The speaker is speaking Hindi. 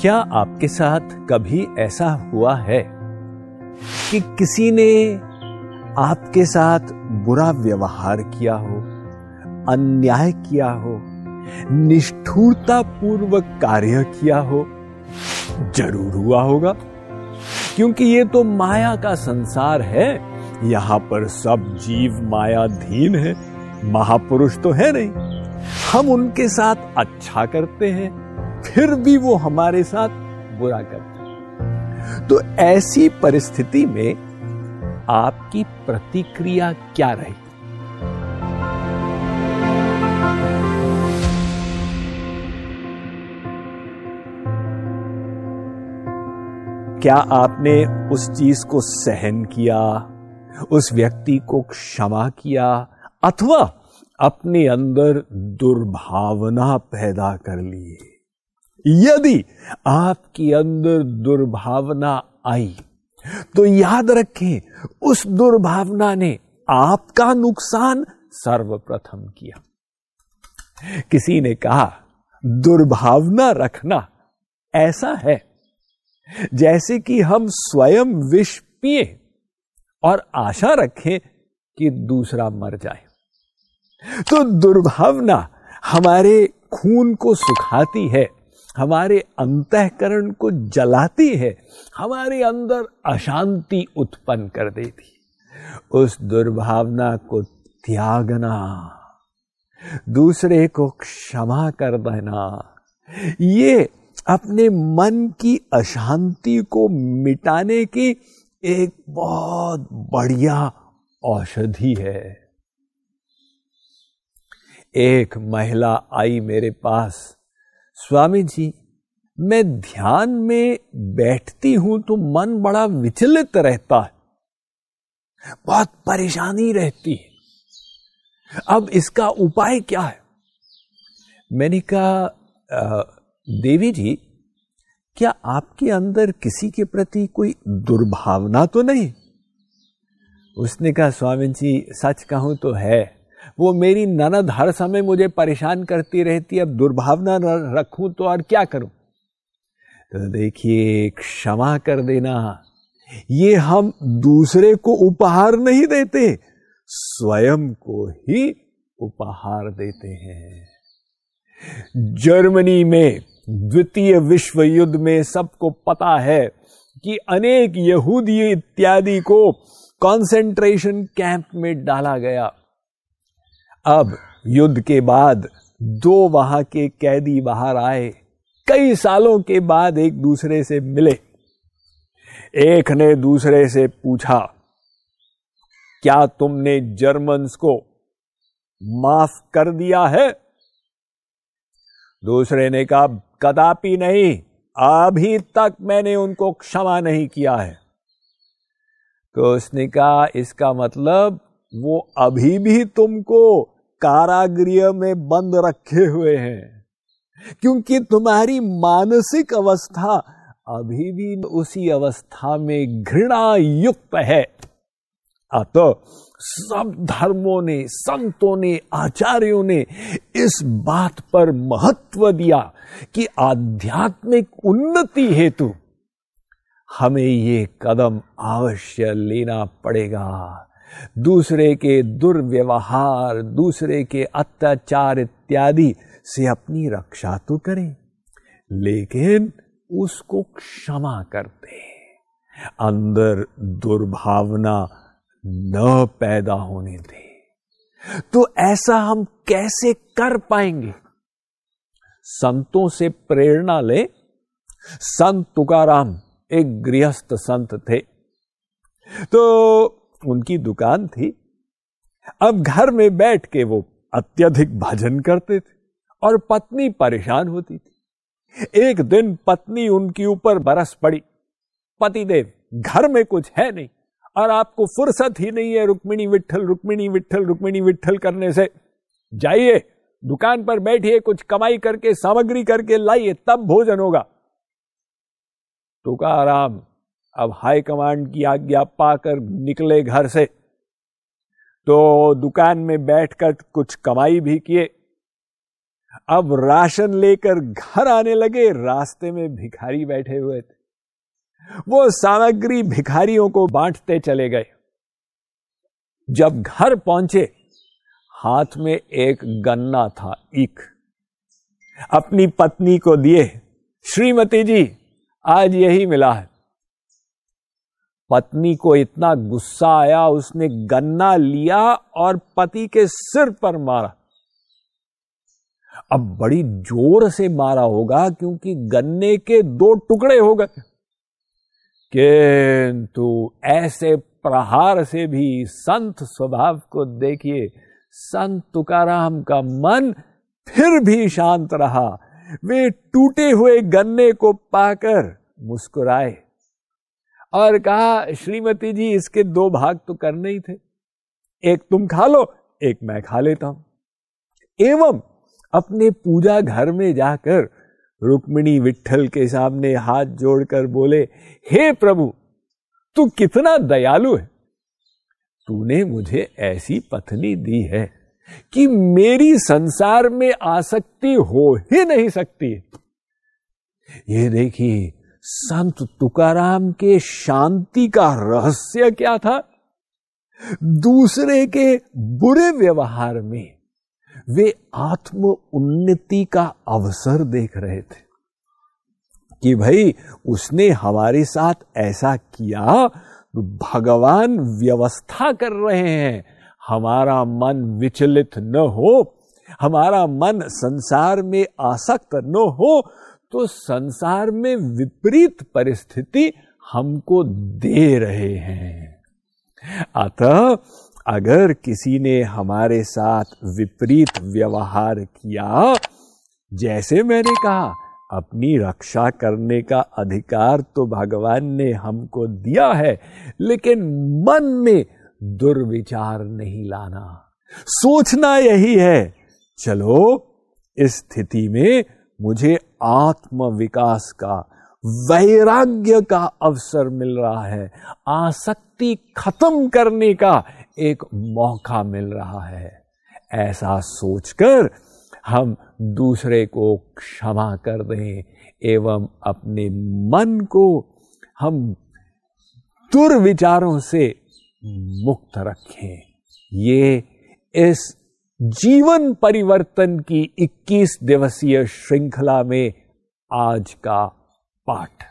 क्या आपके साथ कभी ऐसा हुआ है कि किसी ने आपके साथ बुरा व्यवहार किया हो, अन्याय किया हो निष्ठुरता पूर्वक कार्य किया हो? ज़रूर हुआ होगा, क्योंकि ये तो माया का संसार है। यहाँ पर सब जीव मायाधीन है, महापुरुष तो है नहीं। हम उनके साथ अच्छा करते हैं फिर भी वो हमारे साथ बुरा करते हैं। तो ऐसी परिस्थिति में आपकी प्रतिक्रिया क्या रही क्या आपने उस चीज़ को सहन किया, उस व्यक्ति को क्षमा किया, अथवा अपने अंदर दुर्भावना पैदा कर लिए यदि आपके अंदर दुर्भावना आई तो याद रखें, उस दुर्भावना ने आपका नुकसान सर्वप्रथम किया। किसी ने कहा, दुर्भावना रखना ऐसा है, जैसे कि हम स्वयं विष पिए और आशा रखें कि दूसरा मर जाए। तो दुर्भावना हमारे खून को सुखाती है हमारे अंतकरण को जलाती है, हमारे अंदर अशांति उत्पन्न कर देती उस दुर्भावना को त्यागना, दूसरे को क्षमा कर देना, ये अपने मन की अशांति को मिटाने की एक बहुत बढ़िया औषधि है। एक महिला आई मेरे पास स्वामी जी, मैं ध्यान में बैठती हूँ तो मन बड़ा विचलित रहता है। बहुत परेशानी रहती है। अब इसका उपाय क्या है? मैंने कहा देवी जी, क्या आपके अंदर किसी के प्रति कोई दुर्भावना तो नहीं? उसने कहा, स्वामी जी, सच कहूँ तो है। वो मेरी ननद हर समय मुझे परेशान करती रहती है, अब दुर्भावना रखूँ तो और क्या करूँ? तो देखिए, क्षमा कर देना। ये हम दूसरे को उपहार नहीं देते, स्वयं को ही उपहार देते हैं। जर्मनी में, द्वितीय विश्व युद्ध में सबको पता है कि अनेक यहूदी इत्यादि को कंसंट्रेशन कैंप में डाला गया। अब युद्ध के बाद दो वहाँ के कैदी बाहर आए। कई सालों के बाद एक दूसरे से मिले। एक ने दूसरे से पूछा, क्या तुमने जर्मन्स को माफ़ कर दिया है? दूसरे ने कहा, कदापि नहीं, अभी तक मैंने उनको क्षमा नहीं किया है। तो उसने कहा, इसका मतलब वो अभी भी तुमको कारागृह में बंद रखे हुए हैं। क्योंकि तुम्हारी मानसिक अवस्था अभी भी उसी अवस्था में घृणा युक्त है। तो सब धर्मों ने, संतों ने, आचार्यों ने इस बात पर महत्व दिया कि आध्यात्मिक उन्नति हेतु हमें ये कदम अवश्य लेना पड़ेगा। दूसरे के दुर्व्यवहार, दूसरे के अत्याचार इत्यादि से अपनी रक्षा तो करें, लेकिन उसको क्षमा कर करते अंदर दुर्भावना न पैदा होने दे। तो ऐसा हम कैसे कर पाएँगे? संतों से प्रेरणा ले। संत तुकाराम एक गृहस्थ संत थे। तो उनकी दुकान थी। अब घर में बैठ के वो अत्यधिक भजन करते थे और पत्नी परेशान होती थी। एक दिन पत्नी उनके ऊपर बरस पड़ी। पतिदेव, घर में कुछ है नहीं और आपको फुर्सत ही नहीं है रुक्मिणी विठल रुक्मिणी विठल रुक्मिणी विठल करने से। जाइए, दुकान पर बैठिए, कुछ कमाई करके, सामग्री करके लाइए, तब भोजन होगा। तुकाराम अब हाई कमांड की आज्ञा पाकर निकले घर से। तो दुकान में बैठकर कुछ कमाई भी किए। अब राशन लेकर घर आने लगे, रास्ते में भिखारी बैठे हुए थे। वो सामग्री भिखारियों को बांटते चले गए। जब घर पहुँचे, हाथ में एक गन्ना था एक अपनी पत्नी को दिए, श्रीमती जी, आज यही मिला है। पत्नी को इतना गुस्सा आया, उसने गन्ना लिया और पति के सिर पर मारा। अब बड़ी ज़ोर से मारा होगा क्योंकि गन्ने के दो टुकड़े हो गए। किंतु ऐसे प्रहार से भी संत स्वभाव को देखिए, संत तुकाराम का मन फिर भी शांत रहा। वे टूटे हुए गन्ने को पाकर मुस्कुराए। और कहा, श्रीमती जी, इसके दो भाग तो करने ही थे। एक तुम खा लो, एक मैं खा लेता हूँ। एवं अपने पूजा घर में जाकर रुक्मिणी विठल के सामने हाथ जोड़कर बोले, हे प्रभु, तू कितना दयालु है। तूने मुझे ऐसी पत्नी दी है कि मेरी संसार में आसक्ति हो ही नहीं सकती। ये देखिए संत तुकाराम के शांति का रहस्य क्या था? दूसरे के बुरे व्यवहार में वे आत्म उन्नति का अवसर देख रहे थे कि भाई, उसने हमारे साथ ऐसा किया तो भगवान व्यवस्था कर रहे हैं। हमारा मन विचलित न हो, हमारा मन संसार में आसक्त न हो तो संसार में विपरीत परिस्थिति हमको दे रहे हैं। अतः अगर किसी ने हमारे साथ विपरीत व्यवहार किया, जैसे मैंने कहा, अपनी रक्षा करने का अधिकार तो भगवान ने हमको दिया है, लेकिन मन में दुर्विचार नहीं लाना। सोचना यही है, चलो, इस स्थिति में मुझे आत्म विकास का, वैराग्य का अवसर मिल रहा है। आसक्ति खत्म करने का एक मौका मिल रहा है। ऐसा सोचकर हम दूसरे को क्षमा कर दें एवं अपने मन को हम दुर्विचारों से मुक्त रखें। ये इस जीवन परिवर्तन की 21 दिवसीय श्रृंखला में आज का पाठ।